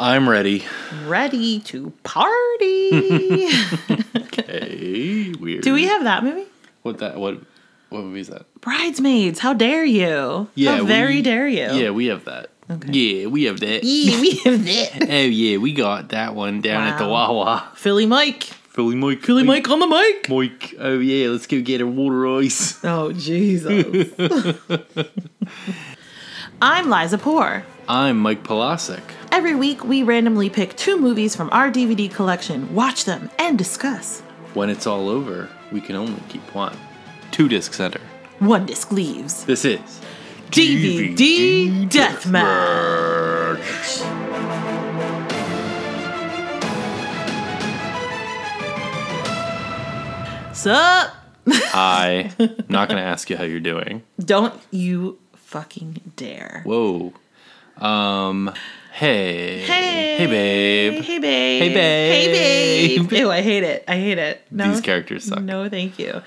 I'm ready. Ready to party. Okay, weird. Do we have that movie? what that? What? What movie is that? Bridesmaids. How dare you? How very we- dare you? Yeah, we have that. Okay. Yeah, we have that. Yeah, we have that. Oh yeah, we got that one down at the Wawa. Philly Mike. Philly Mike. Philly Mike on the mic. Mike. Oh yeah, let's go get a water ice. Oh, Jesus. I'm Liza Poor. I'm Mike Polasek. Every week, we randomly pick two movies from our DVD collection, watch them, and discuss. When it's all over, we can only keep one. Two discs enter. One disc leaves. This is DVD Deathmatch. Sup? I. not gonna ask you how you're doing. Don't you fucking dare. Whoa. Um. Hey. Hey. Hey, babe. Hey, babe. Hey, babe. Hey, babe. Ew, I hate it. I hate it. No. These characters suck. No, thank you.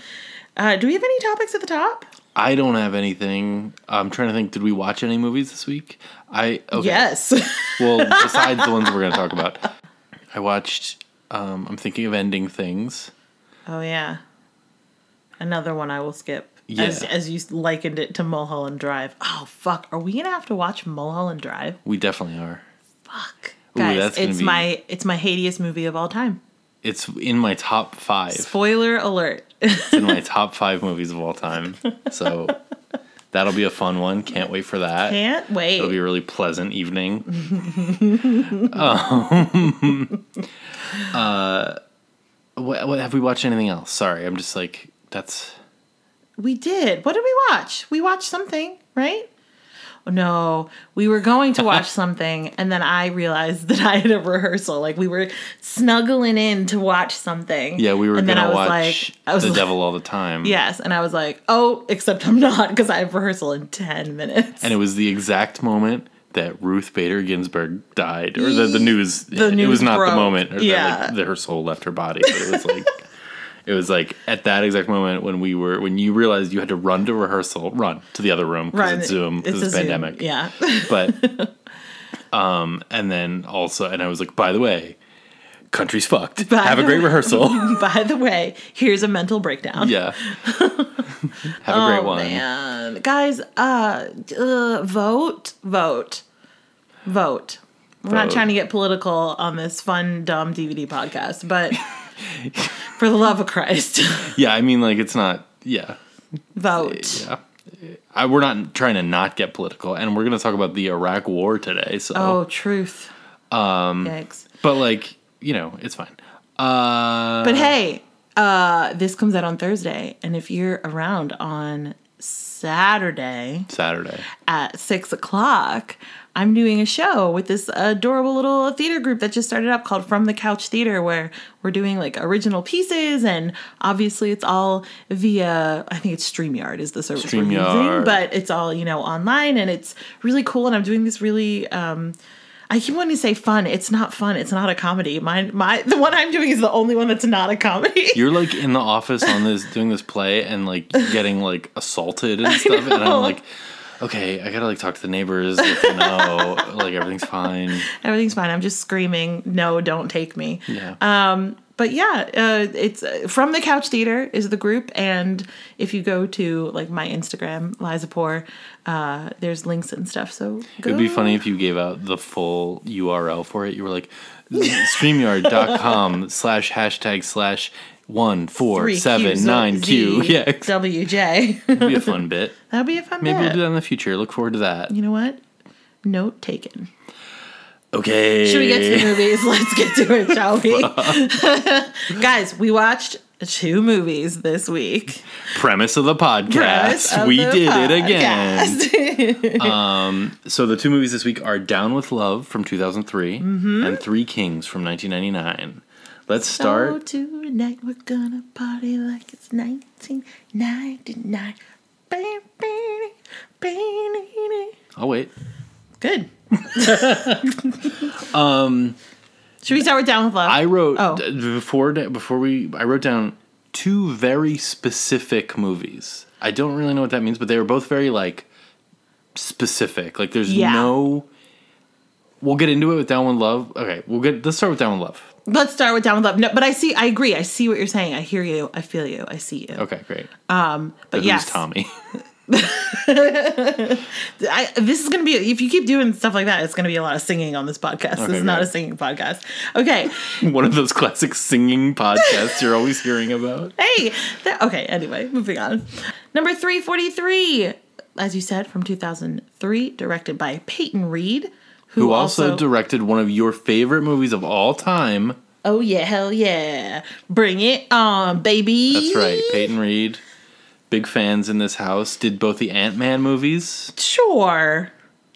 Uh, do we have any topics at the top? I don't have anything. I'm trying to think. Did we watch any movies this week? I okay. Yes. Well, besides the ones we're going to talk about, I watched. Um, I'm thinking of ending things. oh, yeah. Another one I will skip. Yeah. As, as you likened it to Mulholland Drive. Oh, fuck. Are we going to have to watch Mulholland Drive? We definitely are. Fuck. Guys, it's be- my it's my hatiest movie of all time. It's in my top five. Spoiler alert. It's in my top five movies of all time. So that'll be a fun one. Can't wait for that. Can't wait. It'll be a really pleasant evening. um, uh, what, what have we watched anything else? Sorry, I'm just like that's. We did. What did we watch? We watched something, right? Oh, no, we were going to watch something, and then I realized that I had a rehearsal. Like we were snuggling in to watch something. Yeah, we were and then I was watch like, I was The like, Devil All the Time. Yes, and I was like, oh, except I'm not because I have rehearsal in ten minutes. and it was the exact moment that Ruth Bader Ginsburg died, or the, the news. The it news was not broke. the moment, or that, Yeah. like, that her soul left her body, but it was like. It was like at that exact moment when we were when you realized you had to run to rehearsal, run to the other room because it's Zoom because it's, Zoom, pandemic. Yeah. But um, and then also, and I was like, by the way, country's fucked. By Have a great way- rehearsal. By the way, here's a mental breakdown. yeah. Have a great oh, one. man. Guys, uh, uh vote, vote, vote. We're not trying to get political on this fun, dumb DVD podcast, but for the love of Christ, Yeah, I mean, like it's not. Yeah, vote. yeah. I, we're not trying to not get political, and we're going to talk about the Iraq War today. So, Oh, truth. Um, Yikes. but like you know, it's fine. Uh, But hey, uh, this comes out on Thursday, and if you're around on Saturday Saturday. at six o'clock, I'm doing a show with this adorable little theater group that just started up called From the Couch Theater, where we're doing like original pieces, and obviously it's all via I think it's Streamyard is the service we're using, but it's all you know online, and it's really cool. And I'm doing this really. Um, I keep wanting to say fun. It's not fun. It's not a comedy. My my the one I'm doing is the only one that's not a comedy. You're like in the office on this doing this play and like getting like assaulted and stuff, and. I'm like, okay, I gotta like talk to the neighbors, let them know like everything's fine. Everything's fine. I'm just screaming, no, don't take me. Yeah. Um, but yeah, uh, it's uh, from the Couch Theater is the group, and if you go to like my Instagram, Liza Poor, uh, there's links and stuff. So It would be funny if you gave out the full URL for it. You were like, streamyard.com slash hashtag slash one four seven nine Q. Yeah, WJ. it'd be a fun bit. That'd be a fun bit. Maybe bit. we'll do that in the future. Look forward to that. You know what? Note taken. Okay. Should we get to the movies? Let's get to it, shall we? Guys, we watched two movies this week. Premise of the podcast. Of we the did it again. podcast. So the two movies this week are Down with Love from 2003 Mm-hmm. and Three Kings from 1999. Let's start. tonight we're gonna party like it's 1999. Bam, bam, bam. I'll wait. Good. um, should we start with Down with Love? I wrote Oh. d- before before we I wrote down two very specific movies. I don't really know what that means, but they were both very like specific. Like there's Yeah. no we'll get into it with Down with Love. Okay, we'll get. Let's start with Down with Love. Let's start with Down with Love. No, but I see, I agree. I see what you're saying. I hear you. I feel you. I see you. Okay, great. Um, but Who's yes, Tommy? I, this is going to be, if you keep doing stuff like that, it's going to be a lot of singing on this podcast. this Okay, is not a singing podcast. Okay. One of those classic singing podcasts you're always hearing about. hey, th- okay, anyway, moving on. Number 343, as you said, from 2003, directed by Peyton Reed, who, Who also directed one of your favorite movies of all time. oh yeah, hell yeah, bring it on, baby. That's right, Peyton Reed. Big fans in this house. Did both the Ant Man movies. Sure.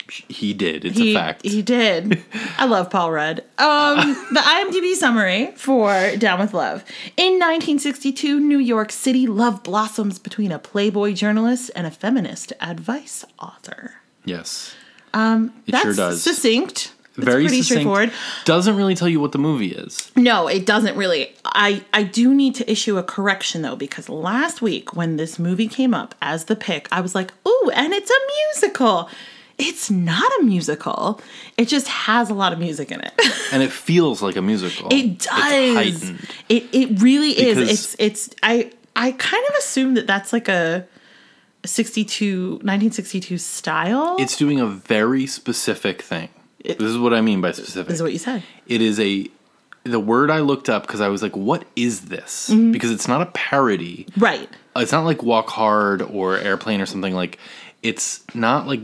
He did. It's he, a fact. He did. I love Paul Rudd. Um, the IMDb summary for Down with Love. In 1962, New York City, love blossoms between a Playboy journalist and a feminist advice author. yes. Um, It that's sure does. succinct. It's Very pretty succinct. straightforward. Doesn't really tell you what the movie is. No, it doesn't really. I I do need to issue a correction though because last week when this movie came up as the pick, I was like, "Ooh, and it's a musical." It's not a musical. It just has a lot of music in it. And it feels like a musical. It does. It it really is. Because- It's it's I I kind of assume that that's like a 62 1962 style. It's doing a very specific thing. this is what I mean by specific. This is what you said. it is a the word I looked up because I was like, what is this? Mm-hmm. Because it's not a parody. Right. It's not like Walk Hard or Airplane or something like it's not like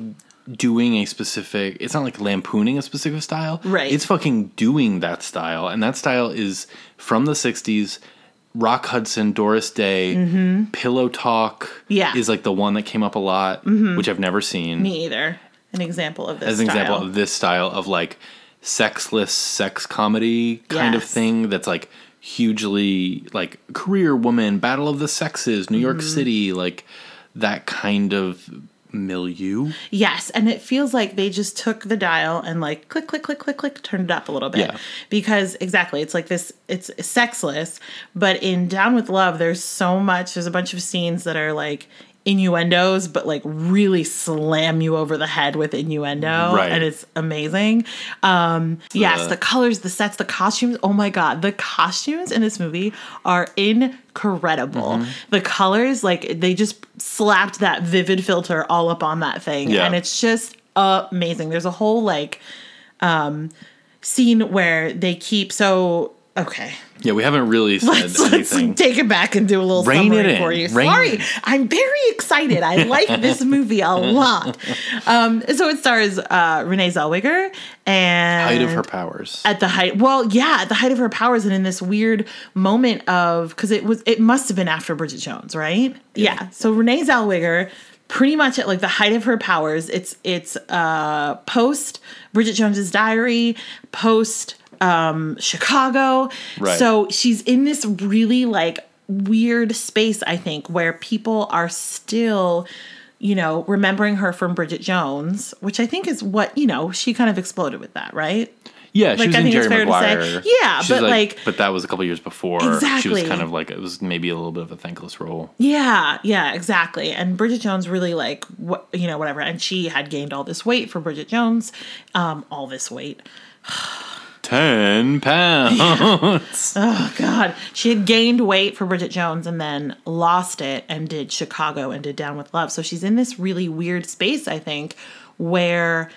doing a specific it's not like lampooning a specific style. Right. It's fucking doing that style. And that style is from the sixties. Rock Hudson, Doris Day, Pillow Talk Mm-hmm. Yeah. Mm-hmm. is like the one that came up a lot, which I've never seen. Me either. An example of this. as an example of this style of like sexless sex comedy kind of thing that's like hugely like career woman battle of the sexes new york Mm-hmm. city like that kind of milieu Yes, and it feels like they just took the dial and like click, click, click, click, click, turned it up a little bit. Yeah. Because exactly, it's like this. It's sexless, but in Down with Love, there's so much. There's a bunch of scenes that are like innuendos, but like really slam you over the head with innuendo, Right. and it's amazing. Um, yes, Uh. the colors, the sets, the costumes. Oh my god, the costumes in this movie are incredible. Mm-hmm. The colors, like they just slapped that vivid filter all up on that thing, Yeah. and it's just amazing. There's a whole like um scene where they keep so okay yeah we haven't really said let's, let's anything take it back and do a little Rein summary for you. Rein Sorry. I'm very excited. I like this movie a lot. Um, so it stars uh, Renee Zellweger and height of her powers at the height. Well, yeah, at the height of her powers, and in this weird moment of because it was it must have been after Bridget Jones, right? Yeah. So Renee Zellweger. Pretty much at like the height of her powers, it's it's uh post Bridget Jones's Diary, post um Chicago. Right. So she's in this really like weird space, I think, where people are still, you know, remembering her from Bridget Jones, which I think is what, you know, she kind of exploded with that, right? yeah she like, was I in jerry fair to say- maguire Yeah, She's but, like- but that was a couple years before she Exactly. was kind of like it was maybe a little bit of a thankless role Yeah, yeah, exactly. And Bridget Jones really like what you know, whatever. And she had gained all this weight for Bridget Jones, um, all this weight. 10 pounds. Oh God, she had gained weight for Bridget Jones and then lost it and did Chicago and did Down with Love. So she's in this really weird space, I think, where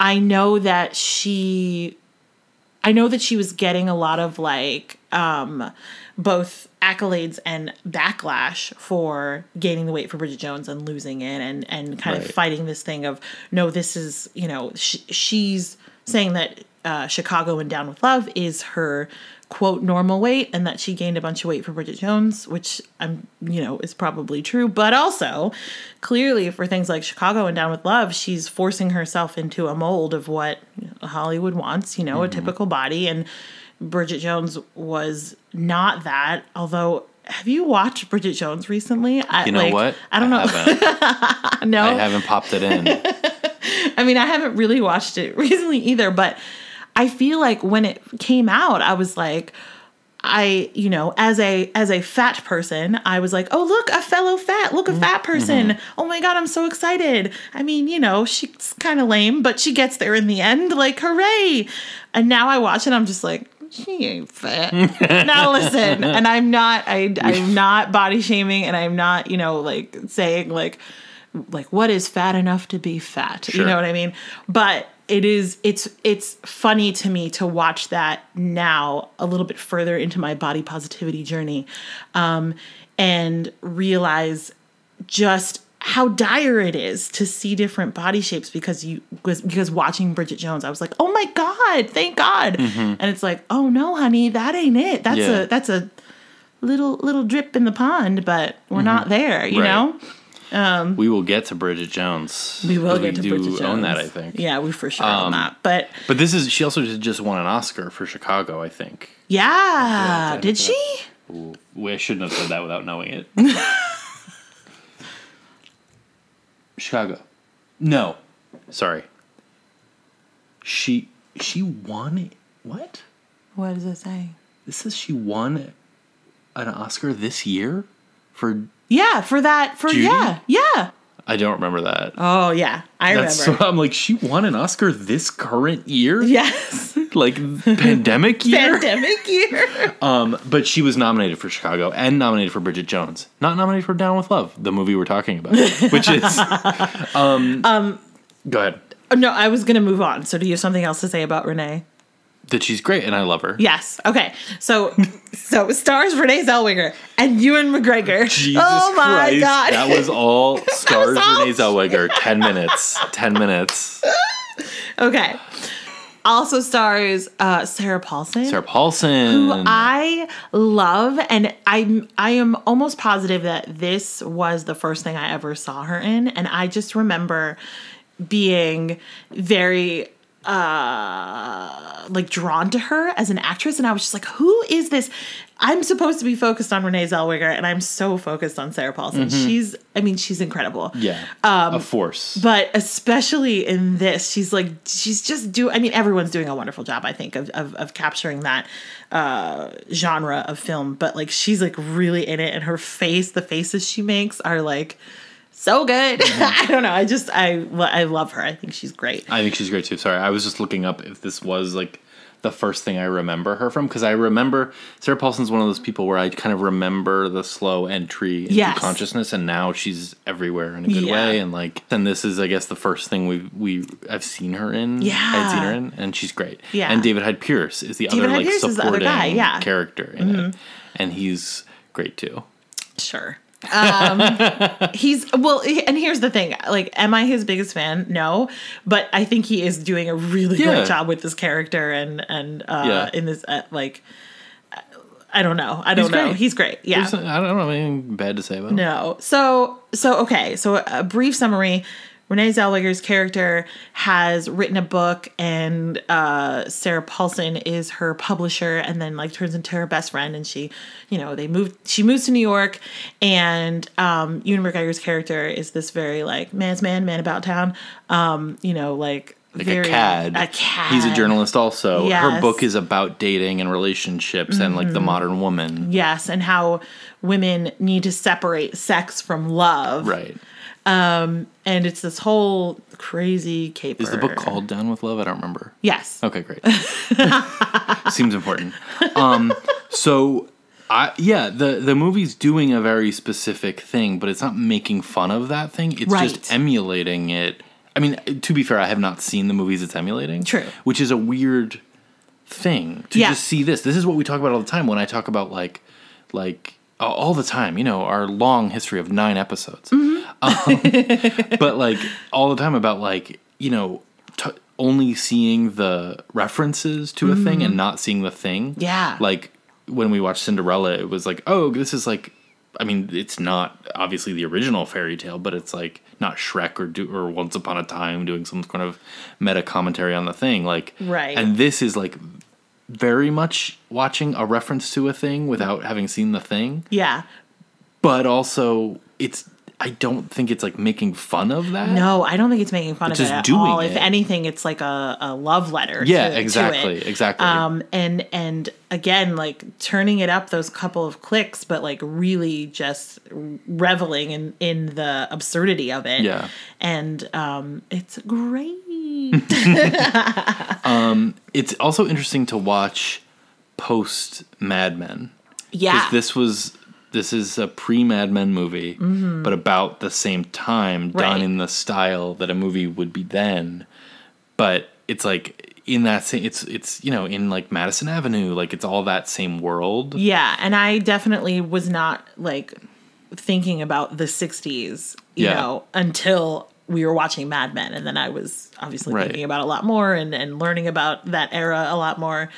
I know that she, I know that she was getting a lot of like um, both accolades and backlash for gaining the weight for Bridget Jones and losing it and and kind of fighting this thing of no, this is you know sh- she's saying that uh, Chicago and Down with Love is her quote normal weight and that she gained a bunch of weight for Bridget Jones, which I'm you know is probably true, but also clearly for things like Chicago and Down with Love, she's forcing herself into a mold of what Hollywood wants, you know, Mm-hmm. a typical body. And Bridget Jones was not that, although have you watched Bridget Jones recently? I, you know like, what? I don't know. no, i haven't popped it in. I mean, I haven't really watched it recently either, but I feel like when it came out, I was like, I, you know, as a as a fat person, I was like, "Oh, look, a fellow fat. Look, a fat mm-hmm. person. Oh my god, I'm so excited." I mean, you know, she's kind of lame, but she gets there in the end. Like, hooray! And now I watch it, I'm just like, she ain't fat. now listen, and I'm not. I I'm not body shaming, and I'm not, you know, like saying like like what is fat enough to be fat you know what i mean but it is it's it's funny to me to watch that now a little bit further into my body positivity journey um, and realize just how dire it is to see different body shapes because you because, because watching Bridget Jones I was like oh my god thank god. And it's like oh no honey that ain't it. That's Yeah. a that's a little little drip in the pond but we're not there you Right. know We will get to Bridget Jones. we will get to do Bridget Jones. own that, I think. Yeah, we for sure own Um, that. But But this is she also just won an Oscar for Chicago, I think. yeah, Yeah, did she? Ooh, we- I shouldn't have said that without knowing it. Chicago. No. Sorry. She she won it. What? What does it say? This says she won an Oscar this year for Yeah, for that. For Judy? yeah, yeah. I don't remember that. Oh yeah, I That's remember. so, I'm like she won an Oscar this current year? yes, Like pandemic year? pandemic year. Um, but she was nominated for Chicago and nominated for Bridget Jones. Not nominated for Down with Love, the movie we're talking about, which is um, um. go ahead. No, I was gonna move on. So do you have something else to say about Renee? That she's great and I love her. Yes. Okay. So so stars Renee Zellweger and Ewan McGregor. Jesus oh my Christ, god. that was all stars all- Renee Zellweger. Ten minutes. Ten minutes. okay. Also stars uh, Sarah Paulson. Sarah Paulson. who I love, and I'm I am almost positive that this was the first thing I ever saw her in, and I just remember being very uh like drawn to her as an actress and I was just like who is this? I'm supposed to be focused on Renee Zellweger and I'm so focused on Sarah Paulson. She's I mean she's incredible. Yeah, Um, a force. but especially in this she's like she's just do i mean everyone's doing a wonderful job i think of, of, of capturing that uh, genre of film but like she's like really in it and her face the faces she makes are like so good i don't know i just i i love her i think she's great I think she's great too. Sorry, I was just looking up if this was like the first thing I remember her from because I remember Sarah Paulson's one of those people where I kind of remember the slow entry into Yes. consciousness, and now she's everywhere in a good Yeah. way. And like, and this is, I guess, the first thing we we I've seen her in. Yeah. I'd seen her in, and she's great. Yeah. And David Hyde Pierce is the David other Hyde like Pierce the other supporting guy, yeah. Mm-hmm. character in it, and he's great too. Sure. Um, he's well, and here's the thing: like, am I his biggest fan? No, but I think he is doing a really Yeah. great job with this character, and and uh, Yeah. in this uh, like, I don't know, I don't He's know. great. He's great. Yeah. I don't have anything bad to say about him. No. So so okay. So a brief summary. Renee Zellweger's character has written a book, and uh, Sarah Paulson is her publisher, and then like turns into her best friend. And she, you know, they moved. She moves to New York, and um, Ewan McGregor's character is this very like man's man, man about town. Um, you know, like, like very a cad. A cad. He's a journalist also. Her Yes. Mm-hmm. book is about dating and relationships and like the modern woman. Yes, and how women need to separate sex from love. Right. And it's this whole crazy caper. Is the book called Down with Love? I don't remember. Yes. Okay, great. Seems important. Um, so I yeah, the the movie's doing a very specific thing, but it's not making fun of that thing. It's Right. just emulating it. I mean, to be fair, I have not seen the movies it's emulating. True. Which is a weird thing to Yeah. just see this. This is what we talk about all the time when I talk about like like all the time, you know, our long history of nine episodes. Mm-hmm. Um, but like all the time about like, you know, t- only seeing the references to a thing and not seeing the thing. Mm-hmm. Yeah. Like when we watched Cinderella, it was like, oh, this is like, I mean, it's not obviously the original fairy tale, but it's like not Shrek or do, or Once Upon a Time doing some kind of meta commentary on the thing. Like, Right. And this is like very much watching a reference to a thing without having seen the thing, Yeah. but also it's I don't think it's like making fun of that. No, I don't think it's making fun It's of it just at doing all. it. If anything, it's like a, a love letter. Yeah, to, to exactly, it. exactly. Um, and and again, like turning it up those couple of clicks, but like really just reveling in in the absurdity of it. Yeah. and um, it's great. It's also interesting to watch post Mad Men. yeah, this was this is a pre Mad Men movie, but about the same time, done Mm-hmm. In the style that a movie would be then. But it's like in that same it's it's you know in like Madison Avenue, like it's all that same world. Yeah, and I definitely was not like thinking about the 60s, you Yeah. know, until we were watching Mad Men and then I was obviously Right. thinking about a lot more and and learning about that era a lot more.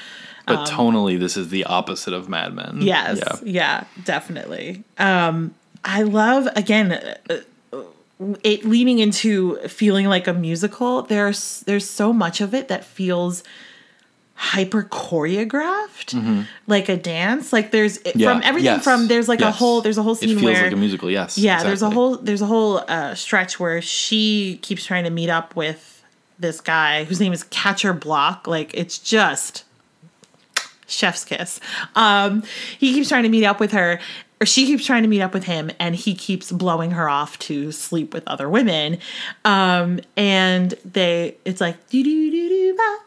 But tonally, this is the opposite of Mad Men. Um, Yes. Yeah. Yeah, definitely. Um I love again uh, it leaning into feeling like a musical. There's there's so much of it that feels hyper choreographed, like a dance. Like there's Mm-hmm. Yeah, from everything yes, from there's like a whole there's a whole It scene feels where like a musical. Yes. yeah there's a whole there's a whole uh, stretch where she keeps trying to meet up with this guy whose name is Catcher Block. Like it's just chef's kiss. Um, he keeps trying to meet up with her, or she keeps trying to meet up with him, and he keeps blowing her off to sleep with other women. Um, and they, it's like do do do do ba.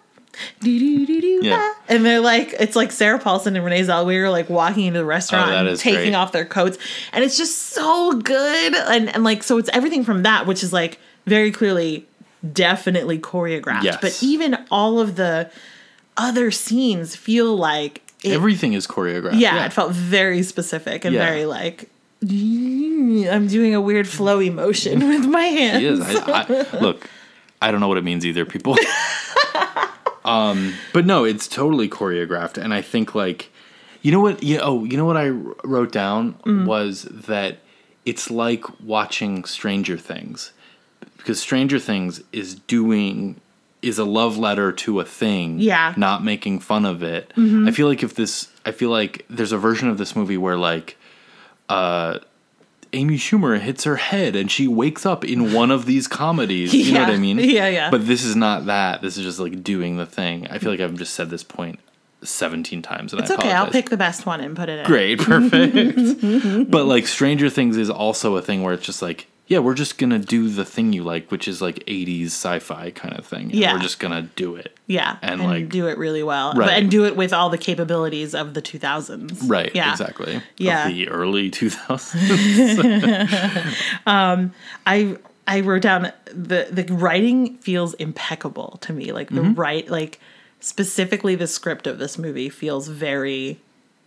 Do, do, do, do, Yeah. ba. And they're like, it's like Sarah Paulson and Renee Zellweger like walking into the restaurant Oh, and taking great. off their coats. And it's just so good. And, and like, so it's everything from that, which is like very clearly, definitely choreographed. Yes. But even all of the other scenes feel like it, Everything is choreographed. yeah, it felt very specific and Yeah. very like I'm doing a weird flowy motion with my hands. He is. I, I, look, I don't know what it means either, people. um, but no, it's totally choreographed, and I think like, you know what? You oh, you know what I wrote down Mm. was that it's like watching Stranger Things, because Stranger Things is doing is a love letter to a thing, Yeah. Mm-hmm. not making fun of it. I feel like if this, I feel like there's a version of this movie where like. uh Amy Schumer hits her head and she wakes up in one of these comedies. You know what I mean? Yeah, yeah. But this is not that. This is just like doing the thing. I feel like I've just said this point 17 times and It's I okay. apologize. I'll pick the best one and put it in. Great, perfect. but like Stranger Things is also a thing where it's just like, yeah, we're just to do the thing you like, which is like 80s sci-fi kind of thing. Yeah. We're just to do it. Yeah, And, and, like- do it really well, Right. but, and do it with all the capabilities of the 2000s. Right, Yeah. exactly. Yeah. Of the early 2000s. I I wrote down the the writing feels impeccable to me. Like the Mm-hmm. right like specifically the script of this movie feels very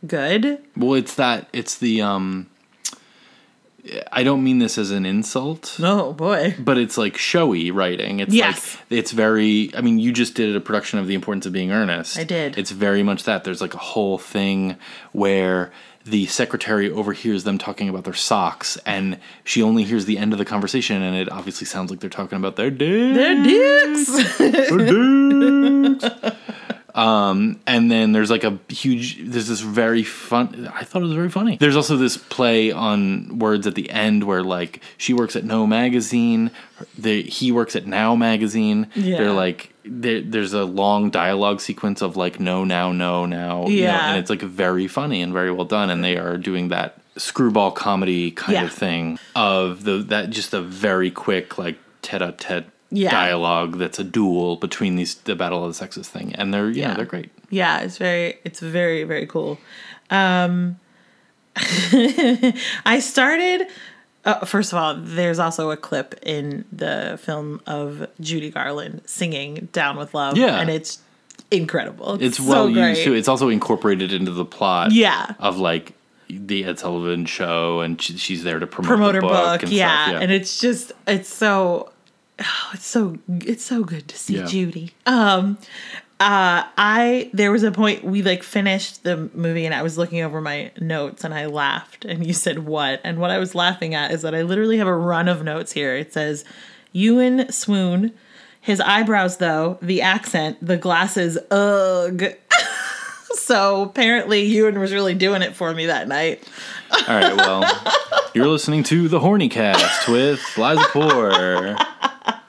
good. well, it's that, it's the, um, I don't mean this as an insult. Oh boy. but it's like showy writing. It's Yes. like it's very. I mean, you just did a production of The Importance of Being Earnest. I did. It's very much that. There's like a whole thing where the secretary overhears them talking about their socks, and she only hears the end of the conversation, and it obviously sounds like they're talking about their dick. They're dicks. Their dicks. Um, and then there's like a huge. There's this very fun. I thought it was very funny. There's also this play on words at the end where like she works at No magazine, the he works at Now magazine. Yeah. They're like there, there's a long dialogue sequence of like no now no now. you know, Yeah. and it's like very funny and very well done. And they are doing that screwball comedy kind Yeah. of thing of the that just a very quick like tete-a-tete Yeah. dialogue that's a duel between these the battle of the sexes thing and they're yeah, Yeah. they're great yeah, it's very it's very very cool. Um I started uh, first of all, there's also a clip in the film of Judy Garland singing "Down with Love," Yeah. and it's incredible. it's so well used too it's also incorporated into the plot Yeah. of like the ed sullivan show and she, she's there to promote, promote her book, book, and yeah. stuff, and it's just it's so oh, it's so it's so good to see Yeah. Judy. Um uh I there was a point we like finished the movie and I was looking over my notes and I laughed and you said what? And what I was laughing at is that I literally have a run of notes here. It says Ewan swoon, his eyebrows though, the accent, the glasses, ugh. So apparently, Ewan was really doing it for me that night. All right, well, you're listening to the Horny Cast with Liza Poor.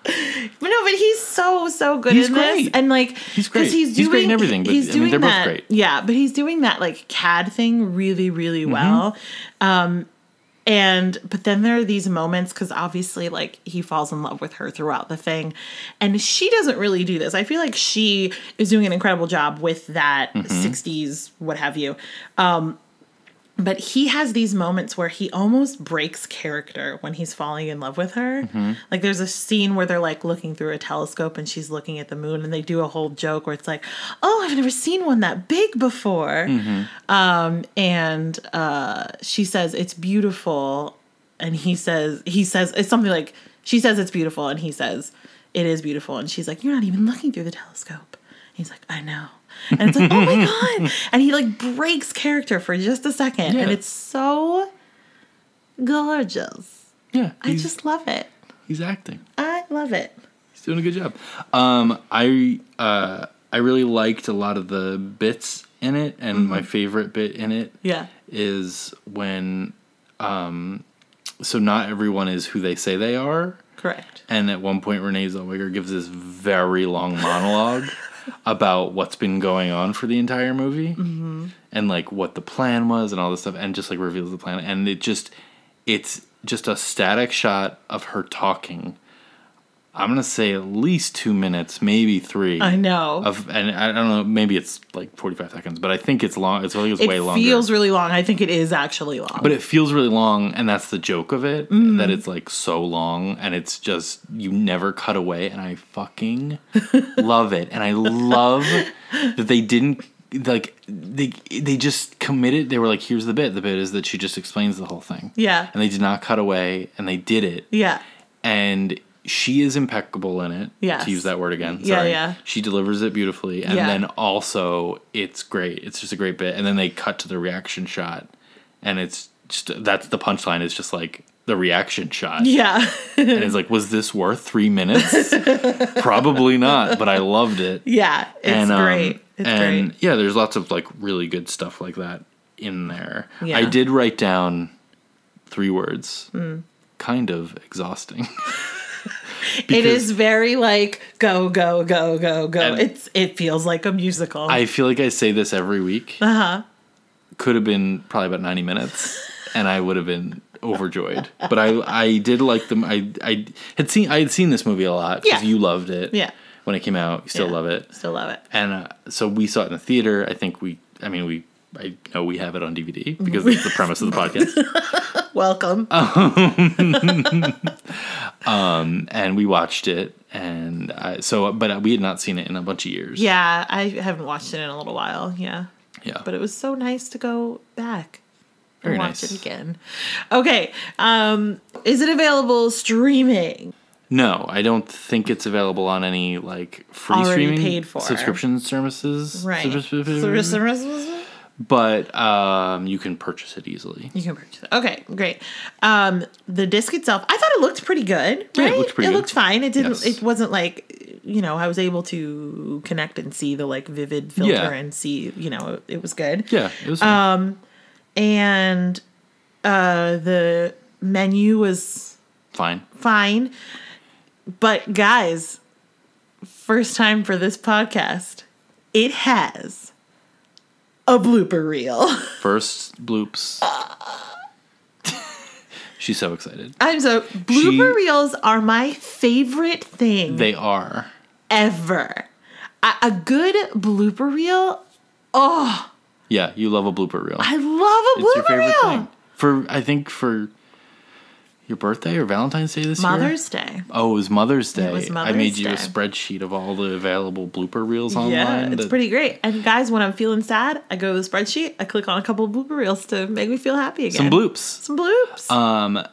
But no, but he's so so good He's in this, and like he's great. He's, He's great doing, in everything, but, he's I mean, doing they're both that, great. Yeah, but he's doing that like CAD thing really, really Mm-hmm. well. Um, and but then there are these moments because obviously like he falls in love with her throughout the thing, and she doesn't really do this. I feel like she is doing an incredible job with that Mm-hmm. '60s what have you. Um, but he has these moments where he almost breaks character when he's falling in love with her. Mm-hmm. Like there's a scene where they're like looking through a telescope and she's looking at the moon and they do a whole joke where it's like, "Oh, I've never seen one that big before." Mm-hmm. Um and uh she says it's beautiful and he says he says it's something like she says it's beautiful and he says it is beautiful and she's like, "You're not even looking through the telescope." He's like, "I know." And it's like, "Oh my god." And he like breaks character for just a second and it's so gorgeous. Yeah, I just love it. he's acting. I love it. He's doing a good job. Um, I uh, I really liked a lot of the bits in it, and Mm-hmm. my favorite bit in it Yeah. is when um, so not everyone is who they say they are. Correct. And at one point, Renee Zellweger gives this very long monologue about what's been going on for the entire movie Mm-hmm. and like what the plan was and all this stuff, and just like reveals the plan. And it just, it's just a static shot of her talking. I'm gonna say at least two minutes, maybe three. I know. Of and I don't know, maybe it's like 45 seconds, but I think it's long. It's, I think it's it way longer. feels really long. I think it is actually long. But it feels really long, and that's the joke of it. Mm-hmm. That it's like so long, and it's just you never cut away, and I fucking love it, and I love that they didn't like they they just committed. They were like, "Here's the bit. The bit is that she just explains the whole thing." Yeah. and they did not cut away, and they did it, yeah. and she is impeccable in it. Yeah, to use that word again. Yeah, Sorry. yeah. She delivers it beautifully, and Yeah. then also it's great. It's just a great bit, and then they cut to the reaction shot, and it's just that's the punchline. Is just like the reaction shot, Yeah. and it's like, was this worth three minutes? Probably not, but I loved it. yeah. It's and, um, great. It's and great. yeah, there's lots of like really good stuff like that in there. Yeah. I did write down three words. Hmm. Kind of exhausting. It is very like go go go go go. It's it feels like a musical. I feel like I say this every week. uh huh. Could have been probably about 90 minutes, and I would have been overjoyed. But I I did like them. I I had seen I had seen this movie a lot because Yeah. you loved it. Yeah. When it came out, you still Yeah. love it. Still love it. And uh, so we saw it in the theater. I think we. I mean we. I know we have it on DVD because it's the premise of the podcast. Welcome. and we watched it, and I, so but we had not seen it in a bunch of years. yeah, I haven't watched it in a little while. Yeah. yeah. But it was so nice to go back. and Very watch nice. it again. Okay. Um, is it available streaming? No, I don't think it's available on any like free Already streaming paid for. subscription services. Right. Service- But um, you can purchase it easily. You can purchase it. Okay, great. Um, the disc itself, I thought it looked pretty good. Yeah, it Right? looked pretty It good. looked fine. It didn't. Yes. It wasn't like you know I was able to connect and see the like vivid filter Yeah. and see you know it, it was good. Yeah, it was. Um, and uh, the menu was fine. fine. But guys, first time for this podcast, it has a blooper reel. First bloops. She's so excited. I'm so blooper reels are my favorite thing They are. ever. A, a good blooper reel. Oh, Yeah, you love a blooper reel. I love a it's your blooper favorite reel. thing. For I think for your birthday or Valentine's Day this year. Mother's Day. Oh, it was Mother's Day. was I Mother's made you a spreadsheet of all the available blooper reels online. Yeah, it's that- pretty great. And guys, when I'm feeling sad, I go to the spreadsheet. I click on a couple of blooper reels to make me feel happy again. some bloops. Some bloops. Um,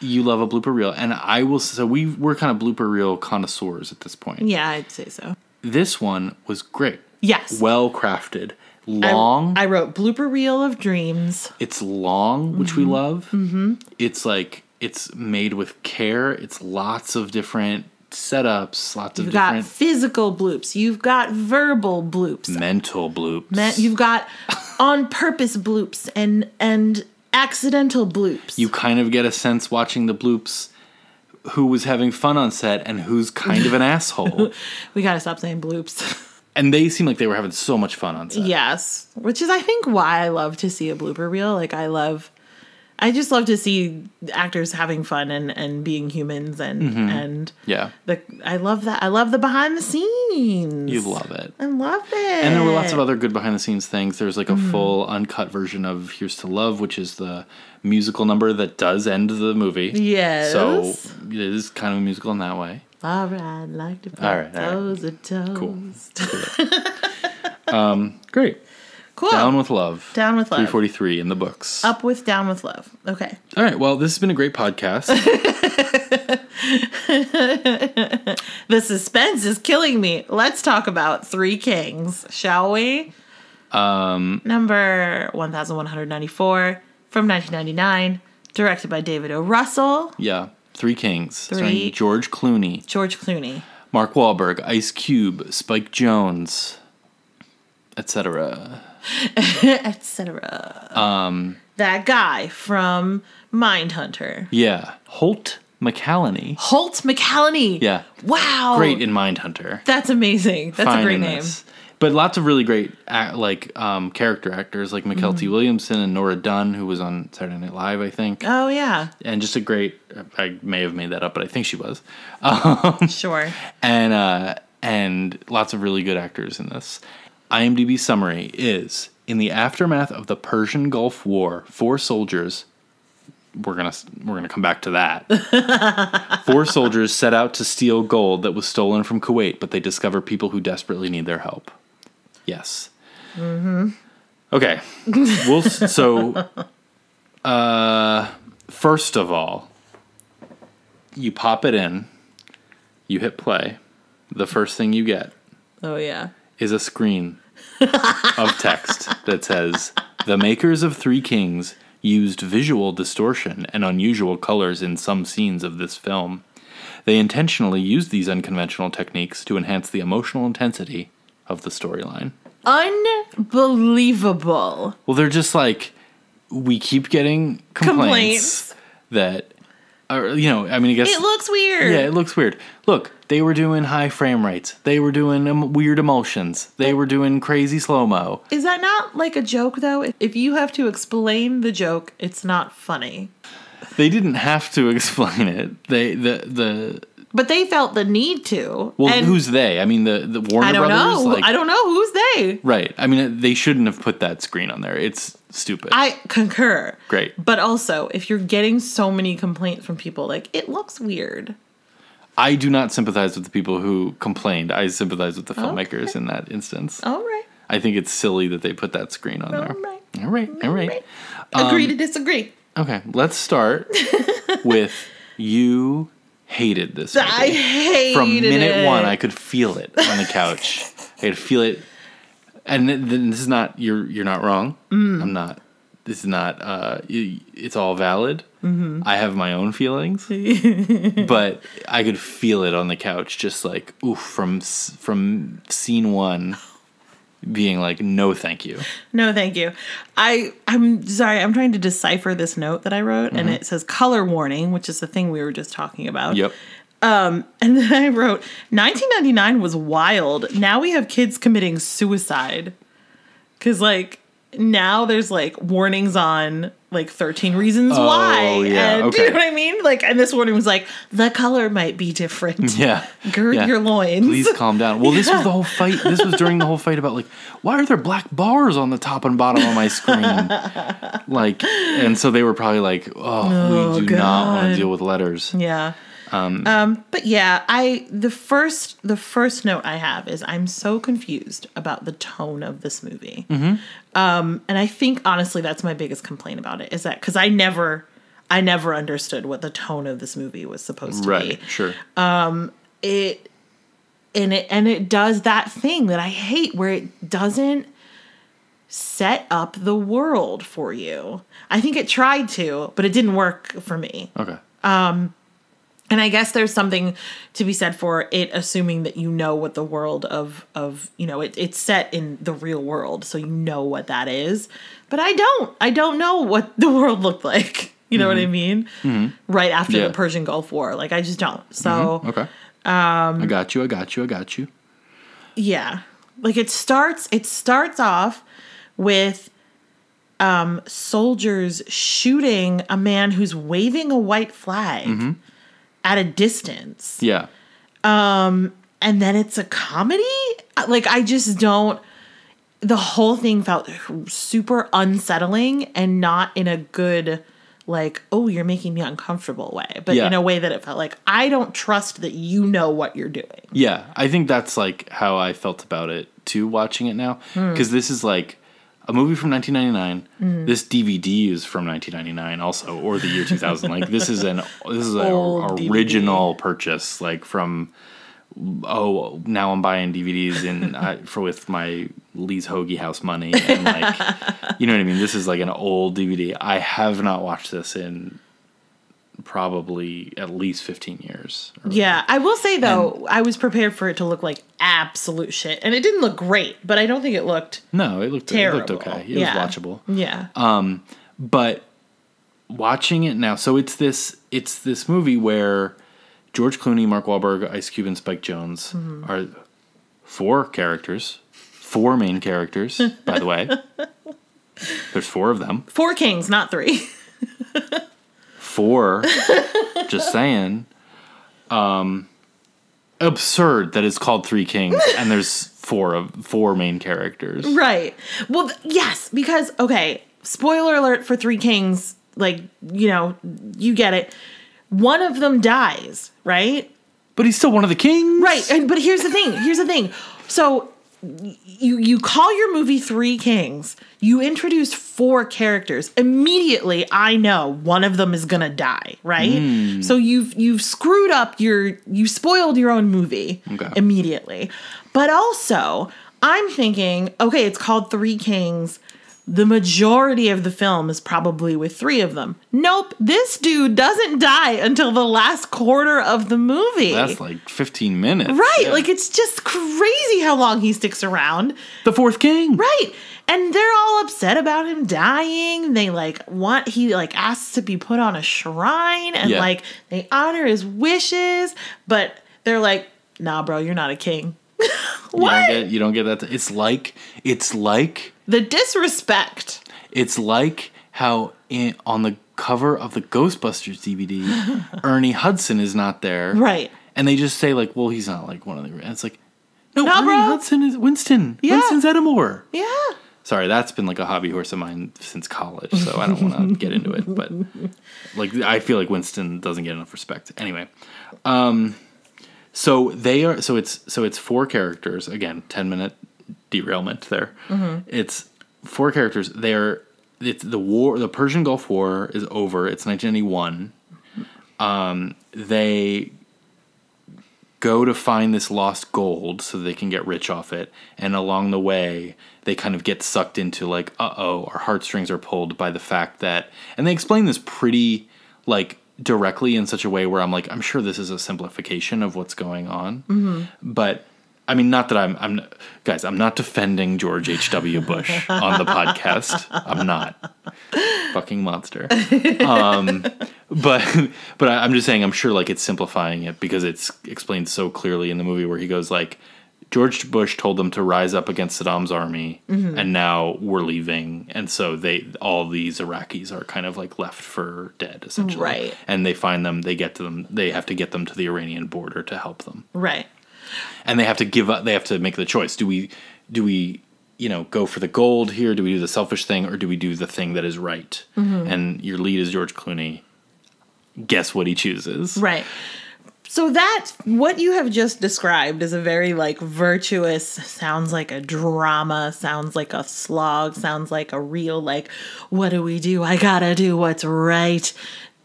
you love a blooper reel, and I will. So we we're kind of blooper reel connoisseurs at this point. yeah, I'd say so. This one was great, Yes. well crafted, I- long. I, wrote blooper reel of dreams. it's long, which Mm-hmm. we love. Mm-hmm. It's like it's made with care. It's lots of different setups, lots of You've got physical bloops. You've got verbal bloops. mental bloops. Man, you've got on purpose bloops and and accidental bloops. you kind of get a sense watching the bloops who was having fun on set and who's kind of an asshole. we gotta stop saying bloops. And they seem like they were having so much fun on set. yes, which is I think why I love to see a blooper reel. Like I love, I just love to see actors having fun and and being humans and Mm-hmm. and Yeah. the I love that. I love the behind the scenes. You love it. I love it. And there were lots of other good behind the scenes things. There's like a Mm-hmm. full uncut version of Here's to Love, which is the musical number that does end the movie. Yes. So it is kind of a musical in that way. All right, like to put All right, all right. toes a toast. Great. Cool. Down with Love. Down with love. 343 in the books. Up with down with love. Okay. All right. Well, this has been a great podcast. The suspense is killing me. Let's talk about Three Kings, shall we? Um, Number 1194 from 1999, directed by David O. Russell, yeah. Three Kings. Three. Starring George Clooney, George Clooney, Mark Wahlberg, Ice Cube, Spike Jonze, etc. etc. Um, that guy from Mindhunter, Yeah. Holt McCallany. Holt McCallany. Yeah. Wow. Great in Mindhunter. That's amazing. That's Fine a great name. this. But lots of really great act, like um, character actors like Mackenzie Mm-hmm. Williamson and Nora Dunn, who was on Saturday Night Live, I think. Oh yeah, and just a great I may have made that up, but I think she was. sure. And uh and lots of really good actors in this. IMDb summary is in the aftermath of the Persian Gulf War, four soldiers we're going to we're going to come back to that. four soldiers set out to steal gold that was stolen from Kuwait, but they discover people who desperately need their help. Yes. Mhm. Okay. We'll so uh first of all, you pop it in, you hit play. The first thing you get Oh yeah. is a screen of text that says The makers of Three Kings used visual distortion and unusual colors in some scenes of this film. They intentionally used these unconventional techniques to enhance the emotional intensity of the storyline. Unbelievable. Well, they're just like, we keep getting complaints, Complaints. that, or, you know, I mean, I guess. It looks weird. Yeah, it looks weird. Look, they were doing high frame rates. They were doing um, weird emulsions. They were doing crazy slow mo. Is that not like a joke though? If you have to explain the joke, it's not funny. They didn't have to explain it. They the the But they felt the need to. well, and who's they? I mean, the the Warner I don't Brothers. know. Like, I don't know who's they. Right. I mean, they shouldn't have put that screen on there. It's stupid. I concur. Great. But also, if you're getting so many complaints from people, like it looks weird. I do not sympathize with the people who complained. I sympathize with the filmmakers in that instance. All right. I think it's silly that they put that screen on there. All right. All right. All right. Agree to um, disagree. Okay. Let's start with you hated this movie. I hated it. From minute it. one, I could feel it on the couch. I could feel it, and then this is not you're you're not wrong. Mm. I'm not. This is not. Uh, it's all valid. Mm-hmm. I have my own feelings, but I could feel it on the couch, just like oof from from scene one, being like, no, thank you. No, thank you. I I'm sorry. I'm trying to decipher this note that I wrote, and it says color warning, which is the thing we were just talking about. Yep. Um, and then I wrote 1999 was wild. Now we have kids committing suicide. Cuz like now there's like warnings on like 13 reasons oh, why. Oh, yeah, and do you know what I mean? Like and this warning was like the color might be different. Yeah. Gird Yeah. your loins. Please calm down. Well, this was the whole fight. This was during the whole fight about like, why are there black bars on the top and bottom of my screen? like, and so they were probably like, oh, we oh, do not want to deal with letters. Yeah. Um, but yeah, I the first the first note I have is I'm so confused about the tone of this movie. Um, and I think honestly that's my biggest complaint about it is that because I never I never understood what the tone of this movie was supposed to Right. be. Sure. It and it and it does that thing that I hate where it doesn't set up the world for you. I think it tried to, but it didn't work for me. Okay. And I guess there's something to be said for it assuming that you know what the world of of you know it, it's set in the real world, so you know what that is. But I don't. I don't know what the world looked like. You know what I mean? Right after Yeah. the Persian Gulf War, like I just don't. So Okay. Um, I got you. I got you. I got you. yeah like it starts it starts off with um soldiers shooting a man who's waving a white flag at a distance Yeah. Um, and then it's a comedy like i just don't the whole thing felt super unsettling and not in a good like oh you're making me uncomfortable way but Yeah. in a way that it felt like i don't trust that you know what you're doing Yeah, I think that's like how I felt about it too. Watching it now, Hmm. because this is like a movie from 1999. This DVD is from 1999, also, or the year 2000. like this is an this is an Old DVD. original purchase, like from. Oh, now I'm buying DVDs in I, uh, for with my Lee's Hoagie House money, and like, you know what I mean. This is like an old DVD. I have not watched this in probably at least 15 years. Yeah, I will say though, I was prepared for it to look like absolute shit, and it didn't look great, but I don't think it looked No, it looked terrible. it looked okay. It Yeah. was watchable. Yeah, Um, But watching it now, so it's this it's this movie where George Clooney, Mark Wahlberg, Ice Cube, and Spike Jonze Mm-hmm. are four characters, four main characters. by the way, there's four of them. four kings, not three. Four. just saying. Um, absurd that it's called Three Kings and there's four of four main characters. right. Well, th- yes, because okay, spoiler alert for Three Kings. Like you know, you get it. One of them dies, right? But he's still one of the kings. Right. And but here's the thing. Here's the thing. So you you call your movie Three Kings. You introduce four characters. Immediately, I know one of them is gonna die. Right. Hmm. So you've you've screwed up your you spoiled your own movie Okay. immediately. But also, I'm thinking, okay, it's called Three Kings. The majority of the film is probably with three of them. Nope, this dude doesn't die until the last quarter of the movie. That's like 15 minutes. Right. Yeah. Like it's just crazy how long he sticks around. the fourth king. Right. And they're all upset about him dying. They like want he like asks to be put on a shrine and Yeah. like they honor his wishes, but they're like, "Nah, bro, you're not a king." You what? don't get you don't get that. It's like it's like the disrespect. it's like how in, on the cover of the Ghostbusters DVD, Ernie Hudson is not there. Right. And they just say like, "Well, he's not like one of the." And it's like, no, No, Ernie bro. Hudson is Winston. Yeah. Winston Zeddemore. Yeah. Sorry, that's been like a hobby horse of mine since college, so I don't want to get into it. But like, I feel like Winston doesn't get enough respect. Anyway, um, so they are. So it's so it's four characters again. Ten minute derailment there. It's four characters. They are. It's the war. The Persian Gulf War is over. It's 1991. Um, they go to find this lost gold so they can get rich off it and along the way they kind of get sucked into like uh-oh our heartstrings are pulled by the fact that and they explain this pretty like directly in such a way where i'm like i'm sure this is a simplification of what's going on but i mean not that i'm i'm guys i'm not defending george h.w bush on the podcast. I'm not. Fucking monster. Um, but but I, I'm just saying I'm sure like it's simplifying it because it's explained so clearly in the movie where he goes like George Bush told them to rise up against Saddam's army mm-hmm. and now we're leaving. And so they all these Iraqis are kind of like left for dead essentially. Right. and they find them they get to them they have to get them to the Iranian border to help them. Right. And they have to give up they have to make the choice. Do we do we you know go for the gold here? Do we do the selfish thing? Or do we do the thing that is right? Mm-hmm. And your lead is george clooney. Guess what he chooses. Right. So that what you have just described is a very like virtuous sounds like a drama, sounds like a slog, sounds like a real like what do we do? I got to do what's right.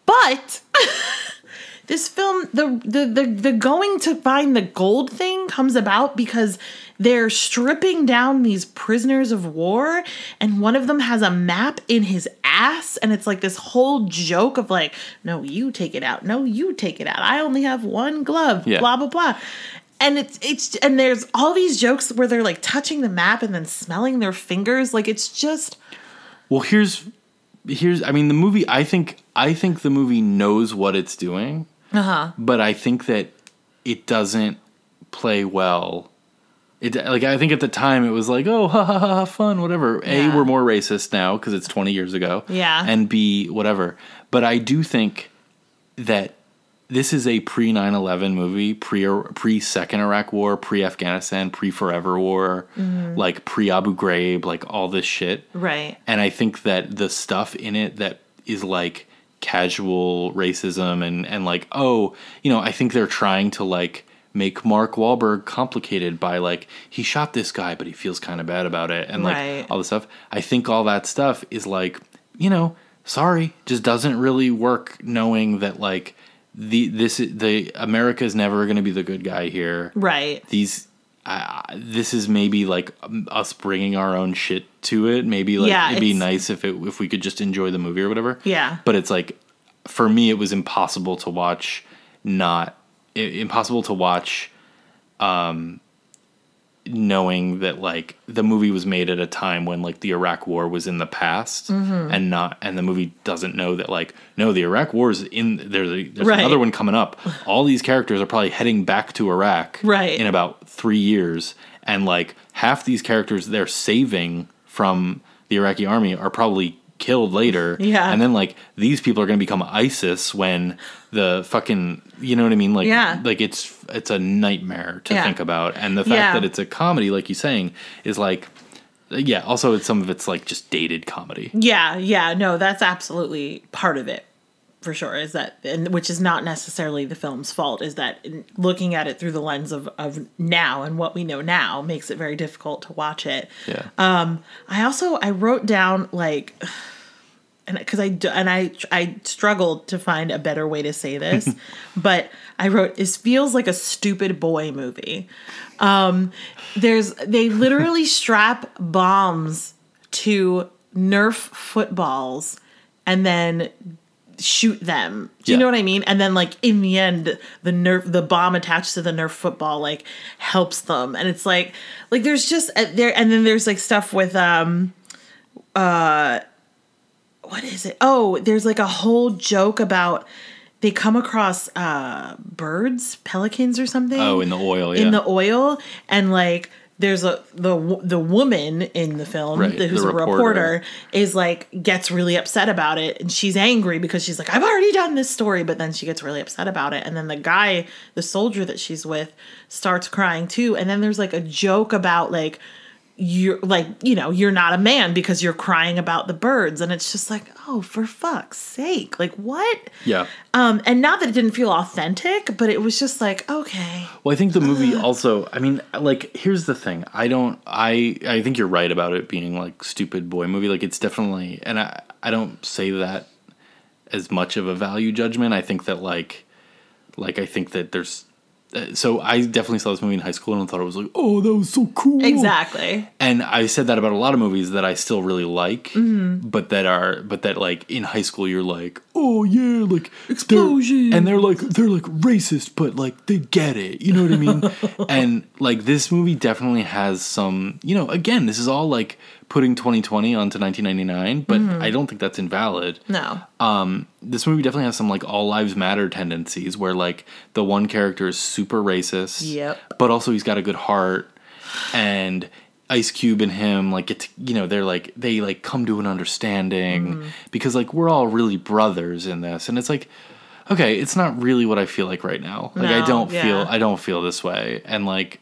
But this film the, the the the going to find the gold thing comes about because they're stripping down these prisoners of war and one of them has a map in his ass and it's like this whole joke of like no you take it out. No you take it out. I only have one glove Yeah. blah blah blah. And it's it's and there's all these jokes where they're like touching the map and then smelling their fingers. Like it's just Well, here's here's I mean the movie I think I think the movie knows what it's doing, uh-huh but I think that it doesn't play well. It like I think at the time it was like oh ha ha ha, fun whatever. A we're more racist now because it's 20 years ago. Yeah. And B whatever. But I do think that this is a pre 9/11 movie, pre pre second Iraq War, pre Afghanistan, pre Forever War, Mm-hmm. like pre Abu Ghraib, like all this shit. right And I think that the stuff in it that is like casual racism and and like oh, you know, I think they're trying to like make Mark Wahlberg complicated by like he shot this guy but he feels kind of bad about it and like Right. all this stuff. I think all that stuff is like, you know, sorry, just doesn't really work knowing that like the this the America is never going to be the good guy here right these uh, this is maybe like um, us bringing our own shit to it maybe like Yeah, it'd be nice if it if we could just enjoy the movie or whatever Yeah. but it's like for me it was impossible to watch not impossible to watch um knowing that like the movie was made at a time when like the Iraq war was in the past Mm-hmm. and not and the movie doesn't know that like no the Iraq war is in there's a, there's Right. another one coming up all these characters are probably heading back to Iraq Right. in about 3 years and like half these characters they're saving from the Iraqi army are probably killed later Yeah. and then like these people are going to become ISIS when the fucking you know what I mean like Yeah. like it's it's a nightmare to Yeah. think about and the fact Yeah. that it's a comedy like you're saying is like yeah also it's some of it's like just dated comedy Yeah, yeah, no, that's absolutely part of it for sure. Is that, and which is not necessarily the film's fault, is that in looking at it through the lens of, of now and what we know now makes it very difficult to watch it. yeah I also I wrote down like, and because I and I I struggled to find a better way to say this, but I wrote this feels like a stupid boy movie. Um, there's they literally strap bombs to Nerf footballs and then shoot them. Do you Yeah. know what I mean? And then like in the end, the nerf the bomb attached to the nerf football like helps them. And it's like like there's just uh, there and then there's like stuff with um uh what is it? Oh, there's like a whole joke about they come across uh birds, pelicans or something. oh in the oil yeah in the oil and like there's a the the woman in the film Right, who's the a reporter. reporter is like gets really upset about it and she's angry because she's like I've already done this story but then she gets really upset about it and then the guy the soldier that she's with starts crying too and then there's like a joke about like you're like you know you're not a man because you're crying about the birds and it's just like oh for fuck's sake like what yeah um and not that it didn't feel authentic but it was just like okay Well, I think the movie also. I mean, like, here's the thing. I don't. I I think you're right about it being like stupid boy movie. Like, it's definitely, and I I don't say that as much of a value judgment. I think that like, like I think that there's. Uh, so I definitely saw this movie in high school and thought it was like, oh, that was so cool. exactly And I said that about a lot of movies that I still really like, Mm-hmm. but that are, but that like in high school you're like, oh yeah, like they're- Explosion. and they're like they're like racist, but like they get it, you know what I mean? and like this movie definitely has some, you know, again, this is all like putting 2020 onto 1999, but Mm-hmm. I don't think that's invalid no um, this movie definitely has some like all lives matter tendencies where like the one character is super racist Yep. but also he's got a good heart and ice cube and him like get to, you know they're like they like come to an understanding Mm-hmm. because like we're all really brothers in this and it's like okay it's not really what i feel like right now like i don't yeah. feel i don't feel this way and like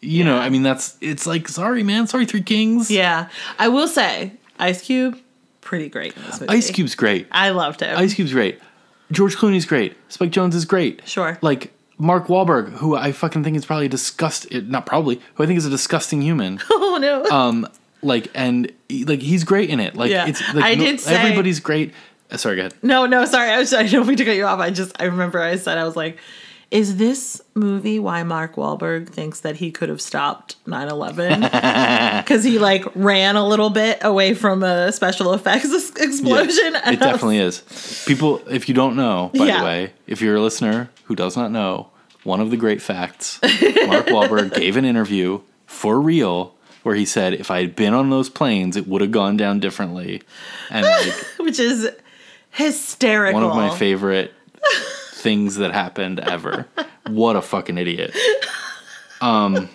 you know i mean that's it's like sorry man sorry three kings Yeah, I will say Ice Cube, pretty great in this movie. ice cube's great I loved him. Ice Cube's great. George Clooney's great. Spike Jonze is great. Sure. Like Mark Wahlberg, who I fucking think is probably a disgust not probably, who I think is a disgusting human. oh no. um like and like he's great in it. Like Yeah. it's like I did say- everybody's great. Uh, sorry, go ahead. no, no, sorry. I was I don't mean to cut you off. I just I remember I said I was like, Is this movie why Mark Wahlberg thinks that he could have stopped 9 11? Because he like ran a little bit away from a special effects explosion. Yeah, it definitely is. People, if you don't know, by Yeah. the way, if you're a listener who does not know, one of the great facts Mark Wahlberg gave an interview for real where he said, if I had been on those planes, it would have gone down differently. And like, Which is hysterical. one of my favorite things that happened ever. What a fucking idiot. Um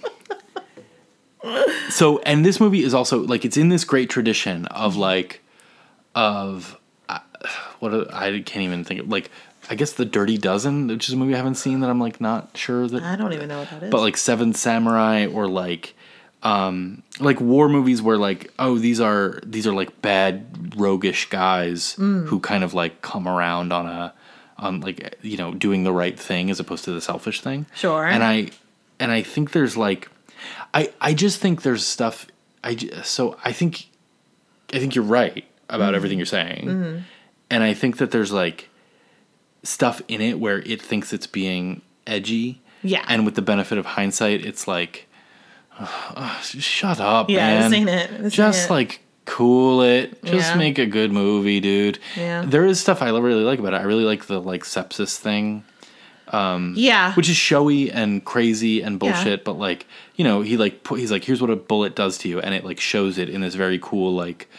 so and this movie is also like it's in this great tradition of like of uh, what I can't even think of like I guess the Dirty Dozen, which is a movie I haven't seen that I'm like not sure that I don't even know what that is. but like Seven Samurai or like um like war movies where like oh these are these are like bad roguish guys Mm. who kind of like come around on a on like you know doing the right thing as opposed to the selfish thing Sure. and I and I think there's like I I just think there's stuff I so I think I think you're right about Mm-hmm. everything you're saying and I think that there's like stuff in it where it thinks it's being edgy Yeah. and with the benefit of hindsight, it's like, "Ugh, shut up, yeah, man. this ain't it. This Just like cool it. Just Yeah. make a good movie, dude. Yeah. There is stuff I really like about it. I really like the like sepsis thing, um yeah. which is showy and crazy and Yeah. bullshit. But like, you know, he like put, he's like, here's what a bullet does to you, and it like shows it in this very cool like,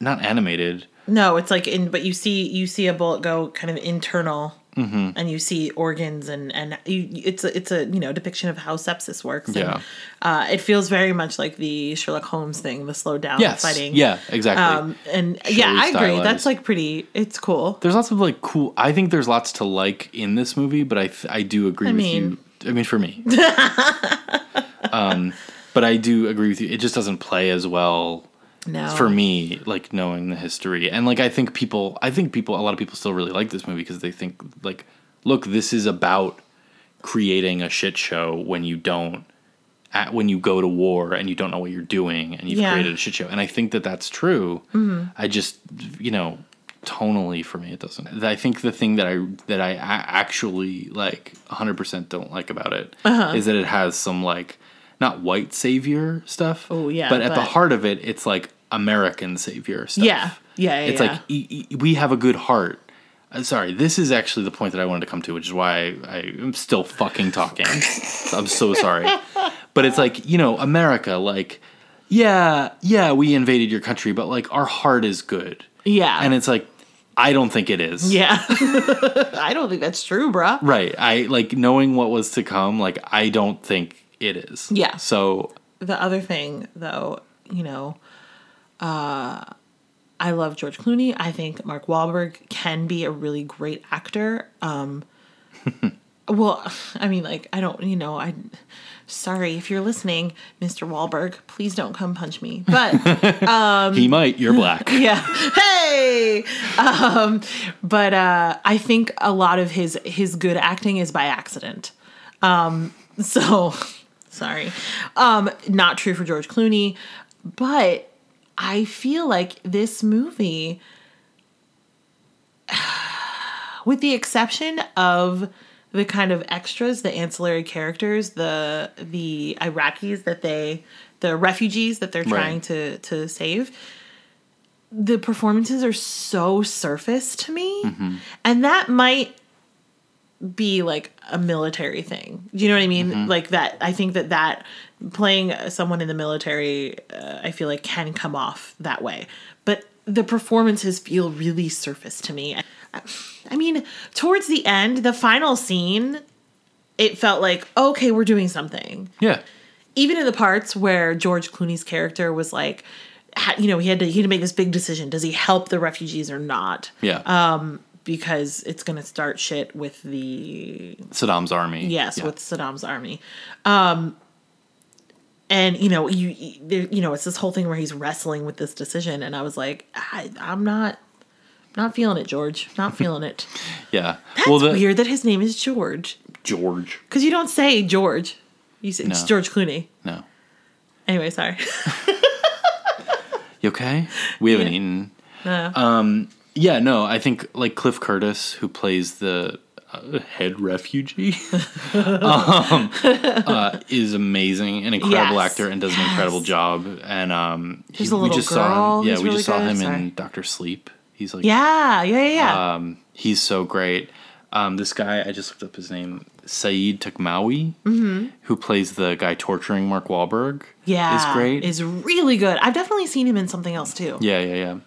not animated. No, it's like in, but you see, you see a bullet go kind of internal, Mm-hmm. and you see organs, and and you, it's a, it's a you know depiction of how sepsis works. And, Yeah. uh, it feels very much like the Sherlock Holmes thing, the slow down Yes. fighting. Yeah. Exactly. Um, and yeah, I agree. That's like pretty. It's cool. there's lots of like cool. I think there's lots to like in this movie, but I th- I do agree I with mean- you. I mean, for me, um, but I do agree with you. It just doesn't play as well No, for me, like knowing the history and like I think people, I think people, a lot of people still really like this movie because they think like, look, this is about creating a shit show when you don't. At, when you go to war and you don't know what you're doing and you've Yeah. created a shit show and i think that that's true i just you know tonally for me it doesn't i think the thing that i that I actually like 100% don't like about it is Uh-huh. that it has some like not white savior stuff Oh, yeah, but at the heart of it it's like american savior stuff Yeah, yeah, yeah. it's yeah. like e- e- we have a good heart Uh, sorry this is actually the point that i wanted to come to which is why i, I am still fucking talking i'm so sorry but it's like you know america like yeah yeah we invaded your country but like our heart is good yeah, and it's like i don't think it is yeah. I don't think that's true, bruh. right i like knowing what was to come like i don't think it is Yeah. so the other thing though you know uh i love george clooney. I think mark Wahlberg can be a really great actor. Um well i mean like i don't you know i sorry if you're listening mr Wahlberg please don't come punch me. But um, he might. You're black. Yeah. Hey! Um but uh i think a lot of his his good acting is by accident. Um so sorry. Um not true for george clooney but i feel like this movie with the exception of the kind of extras the ancillary characters the the iraqis that they the refugees that they're Right. trying to to save the performances are so surface to me mm-hmm. and that might be like a military thing. Do you know what i mean? Like that i think that that playing someone in the military uh, i feel like can come off that way. But the performances feel really surface to me. I, I mean towards the end the final scene it felt like okay we're doing something. Yeah. Even in the parts where George Clooney's character was like, you know, he had to he had to make this big decision: does he help the refugees or not? yeah. Uh, Because it's going to start shit with the saddam's army yes Yeah. with Saddam's army. Um, and you know, you you- know, it's this whole thing where he's wrestling with this decision, and I was like, I, I'm not. Not feeling it, George. Not feeling it. yeah That's well the weird that his name is George. george Because you don't say George. You say it's George Clooney. no Anyway, sorry. You okay? We haven't Yeah. eaten. Uh, Um, yeah, no, I think like Cliff Curtis, who plays the uh, head refugee, um, uh, is amazing, an incredible Yes. actor, and does an incredible job. And um, he- a we just saw him. Yeah, we really just saw good. him Sorry. in Doctor Sleep. He's like, Yeah, yeah, yeah. yeah. um, he's so great. Um, this guy, I just looked up his name, Saïd Taghmaoui, who plays the guy torturing Mark Wahlberg. yeah. is great. Is really good. I've definitely seen him in something else too. yeah, yeah, yeah.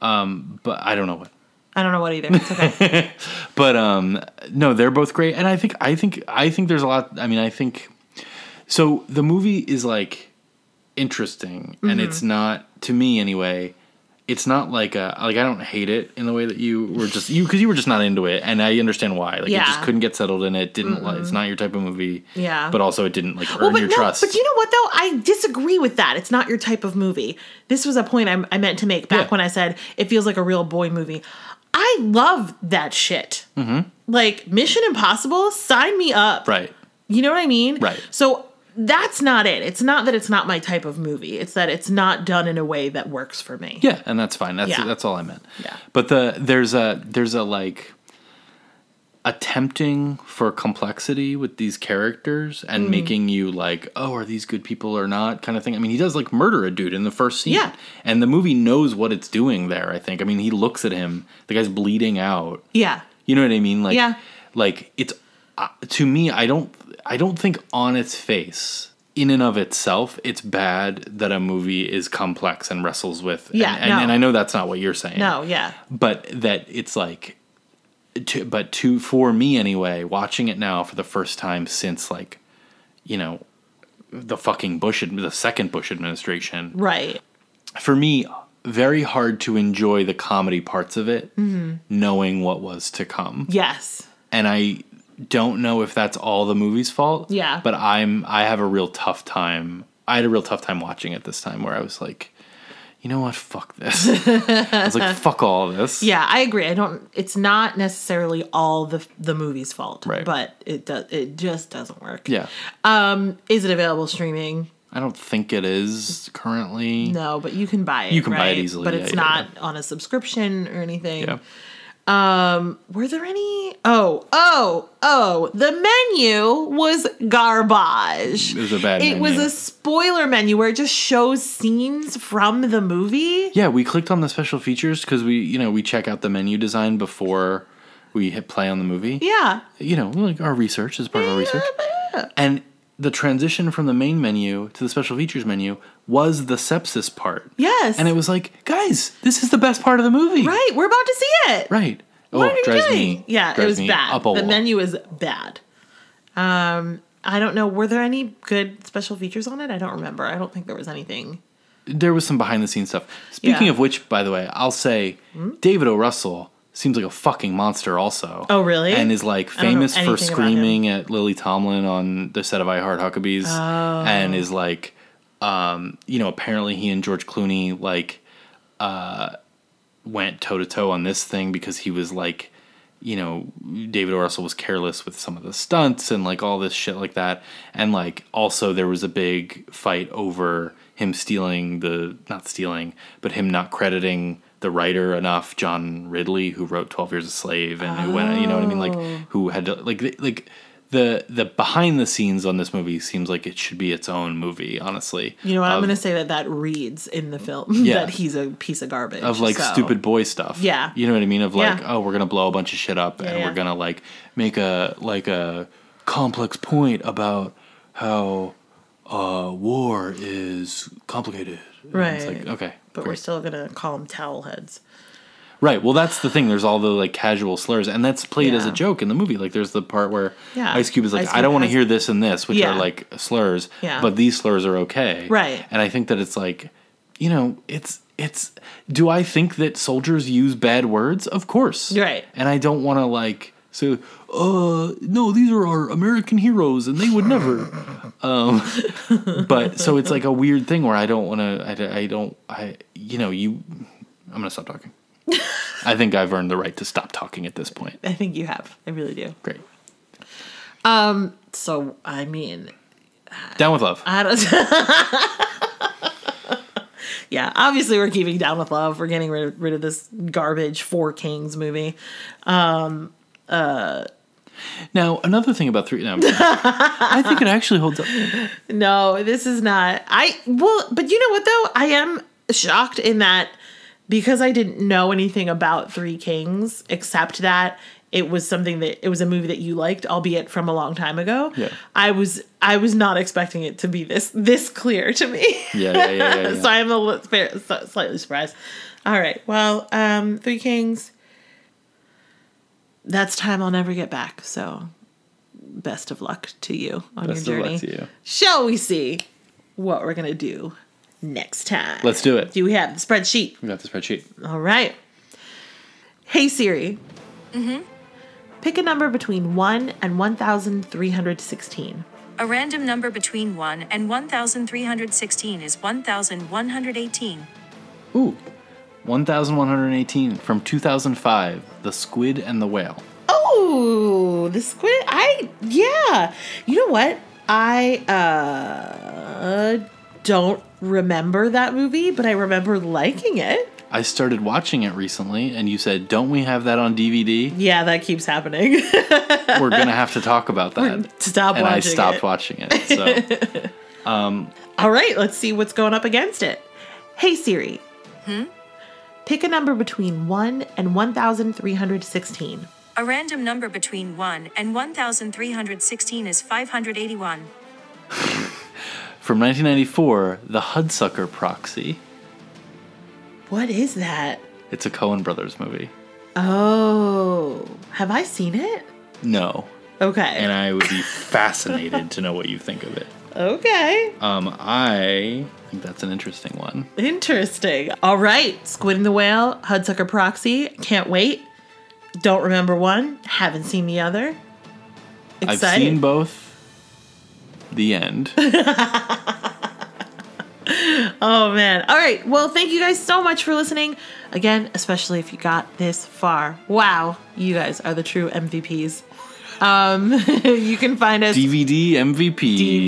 Um, but I don't know what. I don't know what either. It's okay. But um, no, they're both great, and I think I think I think there's a lot. I mean, I think so. The movie is like interesting, and it's not to me anyway. It's not like a like I don't hate it in the way that you were just you because you were just not into it, and I understand why. Like you just couldn't get settled in it. Didn't like it's not your type of movie. Yeah. but also it didn't like earn Well, your no, trust. but you know what though? I disagree with that. It's not your type of movie. This was a point I, I meant to make back Yeah. when I said it feels like a real boy movie. I love that shit. Mm-hmm. Like Mission Impossible, sign me up. right. You know what I mean? Right. So that's not it. It's not that it's not my type of movie. It's that it's not done in a way that works for me. Yeah, and that's fine. That's Yeah. that's all I meant. Yeah. But the there's a there's a like attempting for complexity with these characters and Mm. making you like, oh, are these good people or not kind of thing. I mean, he does like murder a dude in the first scene. Yeah. And the movie knows what it's doing there, I think. I mean, he looks at him, the guy's bleeding out. Yeah. You know what I mean? Like Yeah. like it's uh, to me I don't I don't think on its face in and of itself it's bad that a movie is complex and wrestles with Yeah, and, and, no. and I know that's not what you're saying. No, yeah. But that it's like to, but to for me anyway, watching it now for the first time since like you know the fucking Bush the second Bush administration Right. for me very hard to enjoy the comedy parts of it Mm-hmm. knowing what was to come Yes. and I don't know if that's all the movie's fault. Yeah. But I'm I have a real tough time. I had a real tough time watching it this time where I was like, you know what, fuck this. I was like, fuck all this. Yeah, I agree. I don't. It's not necessarily all the the movie's fault, Right. But it does. It just doesn't work. Yeah. Um, is it available streaming? I don't think it is currently. No, but you can buy it. You can buy it easily, but yeah, it's yeah, not on a subscription or anything. Yeah. Um, were there any? Oh, oh, oh! The menu was garbage. It was a bad It was a spoiler menu where it just shows scenes from the movie. Yeah, we clicked on the special features because we, you know, we check out the menu design before we hit play on the movie. Yeah. You know, like our research is part of our research. And the transition from the main menu to the special features menu was the sepsis part. Yes. And it was like, guys, this is the best part of the movie. right. We're about to see it. Right. What oh, are you doing? me. yeah, it was bad. The menu is bad. Um, I don't know. Were there any good special features on it? I don't remember. I don't think there was anything. There was some behind the scenes stuff. Speaking Yeah. of which, by the way, I'll say David O. Russell seems like a fucking monster also. Oh, really? And is like I don't know famous for screaming at Lily Tomlin on the set of I Heart Huckabees. Oh. And is like um, you know, apparently he and George Clooney like uh went toe to toe on this thing because he was like you know, David O. Russell was careless with some of the stunts and like all this shit like that. And like also there was a big fight over him stealing the not stealing, but him not crediting the writer enough, John Ridley, who wrote Twelve Years a Slave and who went you know what I mean? Like who had to like like the the behind the scenes on this movie seems like it should be its own movie, honestly. You know what? I'm going to say that that reads in the film Yeah. that he's a piece of garbage. of like so- stupid boy stuff. Yeah. You know what I mean? Of like, Yeah. oh, we're gonna blow a bunch of shit up and yeah. we're gonna like make a like a complex point about how uh war is complicated. And It's Right. like, okay. But we're still going to call them towel heads. Right. Well that's the thing. There's all the like casual slurs and that's played as a joke in the movie. Like there's the part where Yeah. Ice Cube is like, Ice I don't want to hear this and this, which Yeah. are like slurs. Yeah. But these slurs are okay. Right. And I think that it's like, you know, it's it's do I think that soldiers use bad words? Of course. Right. And I don't want to like say, uh, no, these are our American heroes, and they would never. um, but so it's like a weird thing where I don't want to. I, I don't. I you know you. I'm gonna stop talking. I think I've earned the right to stop talking at this point. I think you have. I really do. Great. Um. So, I mean, Down with love. I don't. yeah, obviously we're keeping down with love. We're getting rid of, rid of this garbage Four Kings movie. Um, uh, Now, another thing about three. No, I think it actually holds up. No, this is not. I well, but you know what though? I am shocked in that because I didn't know anything about Three Kings except that it was something that it was a movie that you liked, albeit from a long time ago. Yeah. I was I was not expecting it to be this this clear to me. Yeah, yeah, yeah, yeah. yeah. so I'm a little, slightly surprised. All right. Well, um, Three Kings. That's time I'll never get back. So, best of luck to you on Best your of journey. luck to you. Shall we see what we're gonna do next time? Let's do it. Do we have the spreadsheet? We got the spreadsheet. All right. Hey Siri. Mm-hmm. Pick a number between one and one thousand three hundred sixteen. A random number between 1 and 1,316 is 1,118. Ooh, 1,118 from 2005. The Squid and the Whale. Oh, the squid. I yeah. You know what? I uh don't remember that movie, but I remember liking it. I started watching it recently, and you said, "Don't we have that on DVD?" Yeah, that keeps happening. We're gonna have to talk about that. Stop and I stopped it. watching it. So All right, let's see what's going up against it. Hey Siri. Hmm? Pick a number between 1 and 1316. A random number between 1 and 1,316 is 581. from 1994, The Hudsucker Proxy. What is that? It's a Coen Brothers movie. Oh, have I seen it? No, Okay. and I would be fascinated to know what you think of it. Okay. Um, I think that's an interesting one. Interesting. All right. Squid and the Whale, Hudsucker Proxy. Can't wait. Don't remember one. Haven't seen the other. I've seen both. The end. Oh man. All right. Well, thank you guys so much for listening. Again, especially if you got this far. Wow. You guys are the true MVPs. Um you can find us DVD MVP.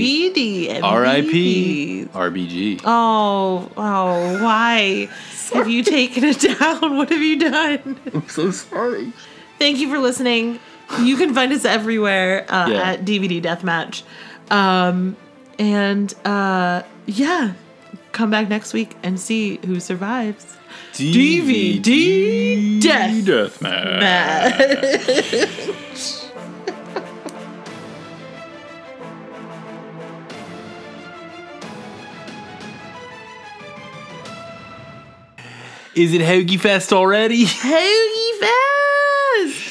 DVD R.I.P. RBG. Oh, oh, why have you taken it down? What have you done? I'm so sorry. Thank you for listening. You can find us everywhere uh, Yeah. at DVD Deathmatch. Um, and uh, yeah, come back next week and see who survives. DVD Death Deathmatch. Is it Hoagie Fest already? Hoagie Fest!